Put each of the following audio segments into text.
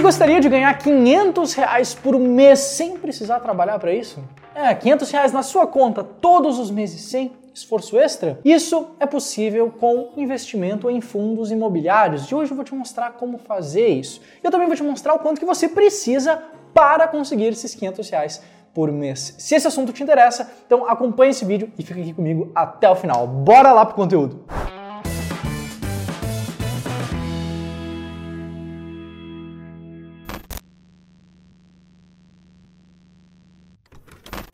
Você gostaria de ganhar 500 reais por mês sem precisar trabalhar para isso? É, 500 reais na sua conta todos os meses sem esforço extra? Isso é possível com investimento em fundos imobiliários. E hoje eu vou te mostrar como fazer isso. Eu também vou te mostrar o quanto que você precisa para conseguir esses 500 reais por mês. Se esse assunto te interessa, então acompanhe esse vídeo e fica aqui comigo até o final. Bora lá pro conteúdo!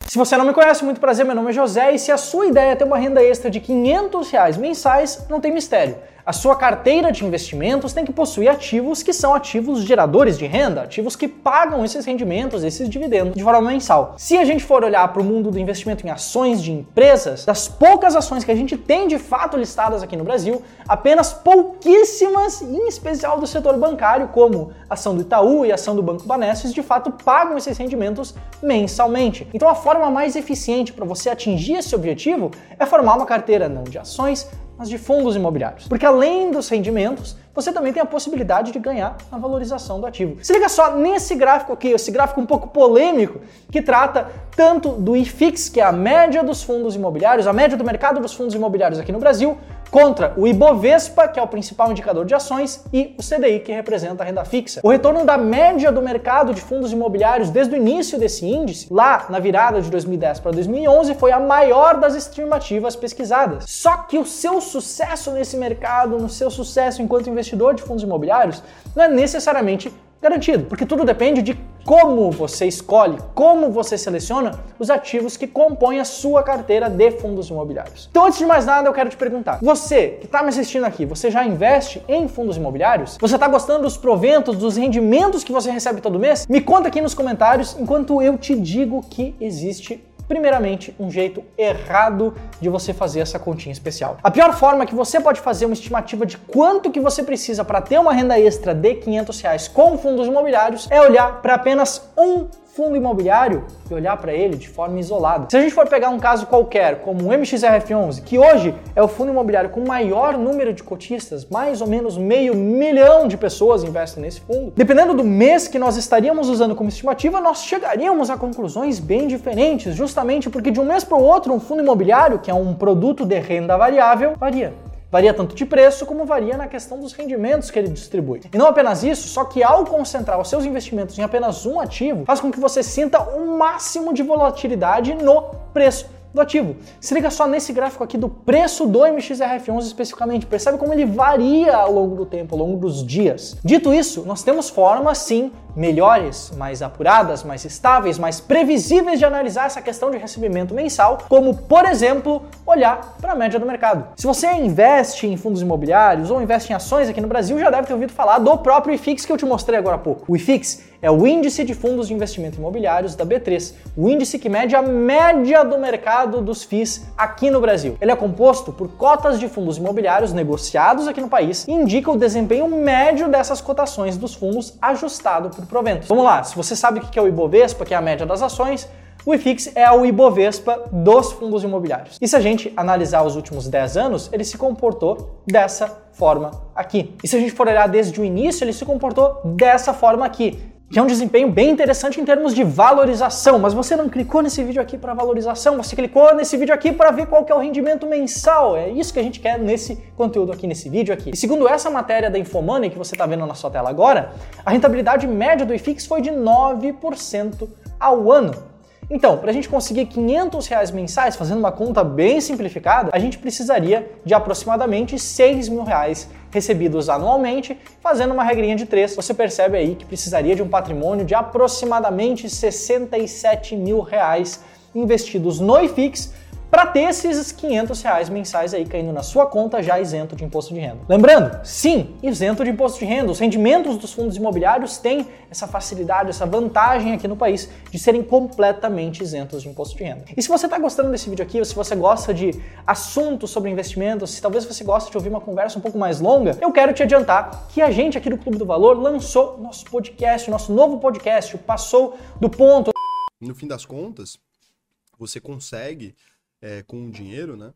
Se você não me conhece, muito prazer, meu nome é José e se a sua ideia é ter uma renda extra de 500 reais mensais, não tem mistério. A sua carteira de investimentos tem que possuir ativos que são ativos geradores de renda, ativos que pagam esses rendimentos, esses dividendos de forma mensal. Se a gente for olhar para o mundo do investimento em ações de empresas, das poucas ações que a gente tem de fato listadas aqui no Brasil, apenas pouquíssimas, em especial do setor bancário, como ação do Itaú e ação do Banco Banestes, de fato pagam esses rendimentos mensalmente. Então a forma mais eficiente para você atingir esse objetivo é formar uma carteira não de ações, mas de fundos imobiliários. Porque além dos rendimentos, você também tem a possibilidade de ganhar na valorização do ativo. Se liga só nesse gráfico aqui, esse gráfico um pouco polêmico, que trata tanto do IFIX, que é a média dos fundos imobiliários, a média do mercado dos fundos imobiliários aqui no Brasil, contra o Ibovespa, que é o principal indicador de ações, e o CDI, que representa a renda fixa. O retorno da média do mercado de fundos imobiliários desde o início desse índice, lá na virada de 2010 para 2011, foi a maior das estimativas pesquisadas. Só que o seu sucesso nesse mercado, no seu sucesso enquanto investidor de fundos imobiliários, não é necessariamente garantido, porque tudo depende de como você escolhe, como você seleciona os ativos que compõem a sua carteira de fundos imobiliários. Então, antes de mais nada, eu quero te perguntar: você que está me assistindo aqui, você já investe em fundos imobiliários? Você está gostando dos proventos, dos rendimentos que você recebe todo mês? Me conta aqui nos comentários enquanto eu te digo que existe Primeiramente, um jeito errado de você fazer essa continha especial. A pior forma que você pode fazer uma estimativa de quanto que você precisa para ter uma renda extra de 500 reais com fundos imobiliários é olhar para apenas um fundo imobiliário e olhar para ele de forma isolada. Se a gente for pegar um caso qualquer, como o MXRF11, que hoje é o fundo imobiliário com maior número de cotistas, mais ou menos meio milhão de pessoas investem nesse fundo, dependendo do mês que nós estaríamos usando como estimativa, nós chegaríamos a conclusões bem diferentes, justamente porque de um mês para o outro, um fundo imobiliário, que é um produto de renda variável, varia. Varia tanto de preço como varia na questão dos rendimentos que ele distribui. E não apenas isso, só que ao concentrar os seus investimentos em apenas um ativo, faz com que você sinta o um máximo de volatilidade no preço do ativo. Se liga só nesse gráfico aqui do preço do MXRF11 especificamente, percebe como ele varia ao longo do tempo, ao longo dos dias. Dito isso, nós temos formas sim melhores, mais apuradas, mais estáveis, mais previsíveis de analisar essa questão de recebimento mensal, como, por exemplo, olhar para a média do mercado. Se você investe em fundos imobiliários ou investe em ações aqui no Brasil, já deve ter ouvido falar do próprio IFIX que eu te mostrei agora há pouco. O IFIX é o índice de fundos de investimento imobiliários da B3, o índice que mede a média do mercado dos FIIs aqui no Brasil. Ele é composto por cotas de fundos imobiliários negociados aqui no país e indica o desempenho médio dessas cotações dos fundos ajustado por proventos. Vamos lá, se você sabe o que é o Ibovespa, que é a média das ações, o IFIX é o Ibovespa dos fundos imobiliários. E se a gente analisar os últimos 10 anos, ele se comportou dessa forma aqui. E se a gente for olhar desde o início, ele se comportou dessa forma aqui que é um desempenho bem interessante em termos de valorização, mas você não clicou nesse vídeo aqui para valorização, você clicou nesse vídeo aqui para ver qual é o rendimento mensal. É isso que a gente quer nesse conteúdo aqui, nesse vídeo aqui. E segundo essa matéria da Infomoney que você está vendo na sua tela agora, a rentabilidade média do IFIX foi de 9% ao ano. Então, para a gente conseguir 500 reais mensais, fazendo uma conta bem simplificada, a gente precisaria de aproximadamente 6 mil reais recebidos anualmente, fazendo uma regrinha de 3, você percebe aí que precisaria de um patrimônio de aproximadamente 67 mil reais investidos no IFIX para ter esses 500 reais mensais aí caindo na sua conta já isento de imposto de renda. Lembrando, sim, isento de imposto de renda. Os rendimentos dos fundos imobiliários têm essa facilidade, essa vantagem aqui no país de serem completamente isentos de imposto de renda. E se você está gostando desse vídeo aqui, ou se você gosta de assuntos sobre investimentos, se talvez você goste de ouvir uma conversa um pouco mais longa, eu quero te adiantar que a gente aqui do Clube do Valor lançou nosso podcast, nosso novo podcast, o Passou do Ponto. No fim das contas, você consegue é, com o dinheiro, né?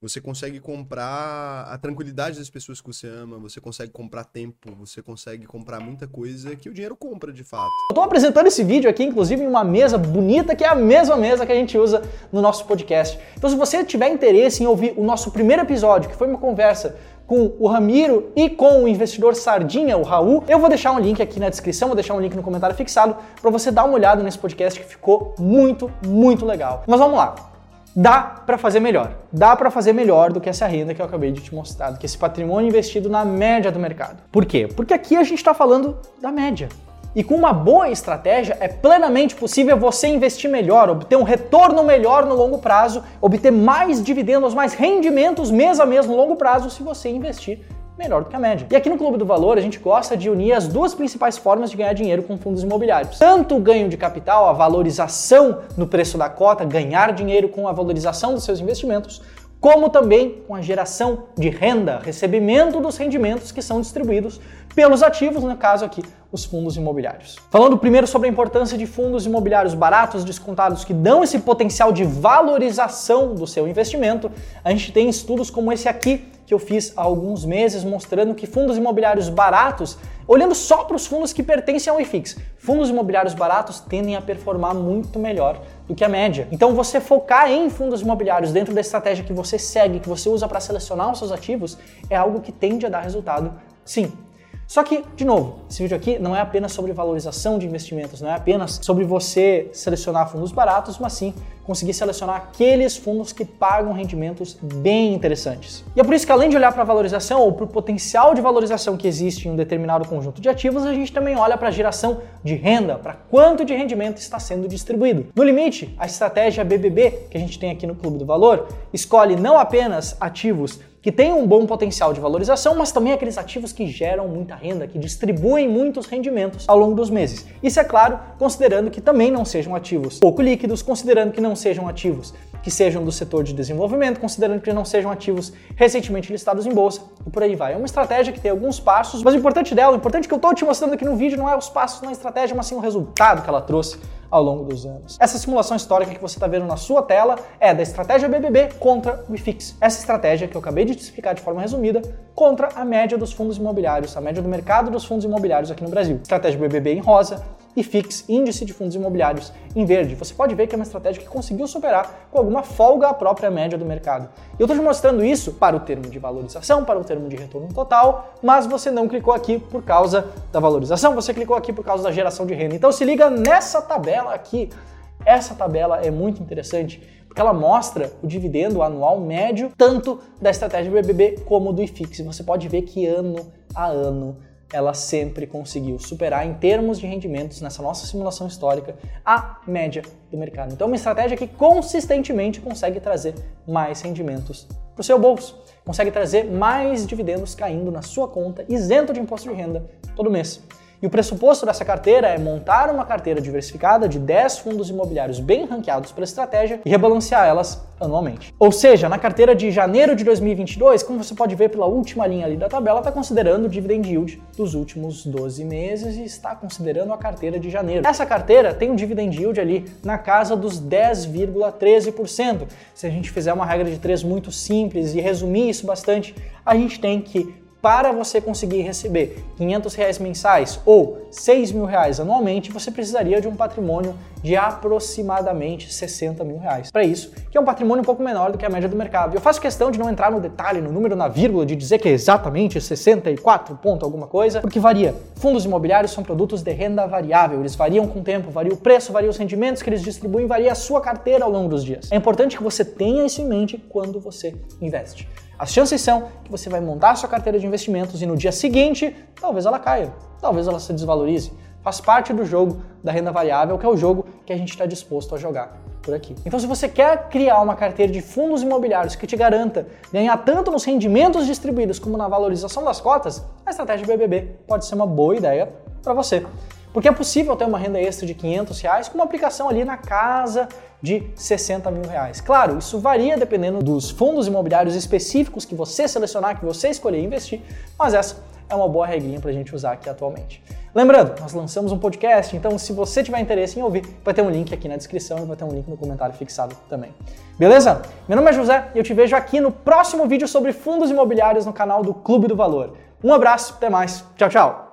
você consegue comprar a tranquilidade das pessoas que você ama, você consegue comprar tempo, você consegue comprar muita coisa que o dinheiro compra de fato. Eu tô apresentando esse vídeo aqui, inclusive, em uma mesa bonita, que é a mesma mesa que a gente usa no nosso podcast. Então, se você tiver interesse em ouvir o nosso primeiro episódio, que foi uma conversa com o Ramiro e com o investidor Sardinha, o Raul. Eu vou deixar um link aqui na descrição, vou deixar um link no comentário fixado para você dar uma olhada nesse podcast que ficou muito, muito legal. Mas vamos lá dá para fazer melhor. Dá para fazer melhor do que essa renda que eu acabei de te mostrar, do que esse patrimônio investido na média do mercado. Por quê? Porque aqui a gente está falando da média. E com uma boa estratégia é plenamente possível você investir melhor, obter um retorno melhor no longo prazo, obter mais dividendos, mais rendimentos mês a mês no longo prazo se você investir melhor do que a média. E aqui no Clube do Valor a gente gosta de unir as duas principais formas de ganhar dinheiro com fundos imobiliários. Tanto o ganho de capital, a valorização no preço da cota, ganhar dinheiro com a valorização dos seus investimentos, como também com a geração de renda, recebimento dos rendimentos que são distribuídos pelos ativos, no caso aqui, os fundos imobiliários. Falando primeiro sobre a importância de fundos imobiliários baratos, descontados, que dão esse potencial de valorização do seu investimento, a gente tem estudos como esse aqui que eu fiz há alguns meses mostrando que fundos imobiliários baratos, olhando só para os fundos que pertencem ao IFIX, fundos imobiliários baratos tendem a performar muito melhor do que a média. Então você focar em fundos imobiliários dentro da estratégia que você segue, que você usa para selecionar os seus ativos, é algo que tende a dar resultado, sim. Só que, de novo, esse vídeo aqui não é apenas sobre valorização de investimentos, não é apenas sobre você selecionar fundos baratos, mas sim conseguir selecionar aqueles fundos que pagam rendimentos bem interessantes. E é por isso que além de olhar para a valorização ou para o potencial de valorização que existe em um determinado conjunto de ativos, a gente também olha para a geração de renda, para quanto de rendimento está sendo distribuído. No limite, a estratégia BBB que a gente tem aqui no Clube do Valor escolhe não apenas ativos que têm um bom potencial de valorização, mas também aqueles ativos que geram muita renda, que distribuem muitos rendimentos ao longo dos meses. Isso é claro, considerando que também não sejam ativos pouco líquidos, considerando que não sejam ativos que sejam do setor de desenvolvimento, considerando que não sejam ativos recentemente listados em bolsa e por aí vai. É uma estratégia que tem alguns passos, mas o importante dela, o importante que eu estou te mostrando aqui no vídeo não é os passos na estratégia, mas sim o resultado que ela trouxe ao longo dos anos. Essa simulação histórica que você está vendo na sua tela é da estratégia BBB contra o IFIX. Essa estratégia que eu acabei de te explicar de forma resumida contra a média dos fundos imobiliários, a média do mercado dos fundos imobiliários aqui no Brasil. Estratégia BBB em rosa, e FIX, índice de fundos imobiliários, em verde. Você pode ver que é uma estratégia que conseguiu superar com alguma folga a própria média do mercado. Eu estou te mostrando isso para o termo de valorização, para o termo de retorno total, mas você não clicou aqui por causa da valorização, você clicou aqui por causa da geração de renda. Então se liga nessa tabela aqui. Essa tabela é muito interessante porque ela mostra o dividendo anual médio tanto da estratégia BBB como do IFIX. Você pode ver que ano a ano ela sempre conseguiu superar em termos de rendimentos nessa nossa simulação histórica a média do mercado. Então, uma estratégia que consistentemente consegue trazer mais rendimentos para o seu bolso, consegue trazer mais dividendos caindo na sua conta, isento de imposto de renda todo mês. E o pressuposto dessa carteira é montar uma carteira diversificada de 10 fundos imobiliários bem ranqueados pela estratégia e rebalancear elas anualmente. Ou seja, na carteira de janeiro de 2022, como você pode ver pela última linha ali da tabela, está considerando o dividend yield dos últimos 12 meses e está considerando a carteira de janeiro. Essa carteira tem um dividend yield ali na casa dos 10,13%. Se a gente fizer uma regra de 3 muito simples e resumir isso bastante, a gente tem que para você conseguir receber 500 reais mensais ou 6 mil reais anualmente, você precisaria de um patrimônio de aproximadamente 60 mil reais. Para isso, que é um patrimônio um pouco menor do que a média do mercado. Eu faço questão de não entrar no detalhe, no número, na vírgula, de dizer que é exatamente 64 ponto alguma coisa, porque varia. Fundos imobiliários são produtos de renda variável, eles variam com o tempo, varia o preço, varia os rendimentos que eles distribuem, varia a sua carteira ao longo dos dias. É importante que você tenha isso em mente quando você investe. As chances são que você vai montar sua carteira de investimentos e no dia seguinte, talvez ela caia, talvez ela se desvalorize. Faz parte do jogo da renda variável, que é o jogo que a gente está disposto a jogar por aqui. Então, se você quer criar uma carteira de fundos imobiliários que te garanta ganhar tanto nos rendimentos distribuídos como na valorização das cotas, a estratégia BBB pode ser uma boa ideia para você. Porque é possível ter uma renda extra de 500 reais com uma aplicação ali na casa de 60 mil reais. Claro, isso varia dependendo dos fundos imobiliários específicos que você selecionar, que você escolher investir, mas essa é uma boa regrinha pra gente usar aqui atualmente. Lembrando, nós lançamos um podcast, então se você tiver interesse em ouvir, vai ter um link aqui na descrição e vai ter um link no comentário fixado também. Beleza? Meu nome é José e eu te vejo aqui no próximo vídeo sobre fundos imobiliários no canal do Clube do Valor. Um abraço, até mais. Tchau, tchau.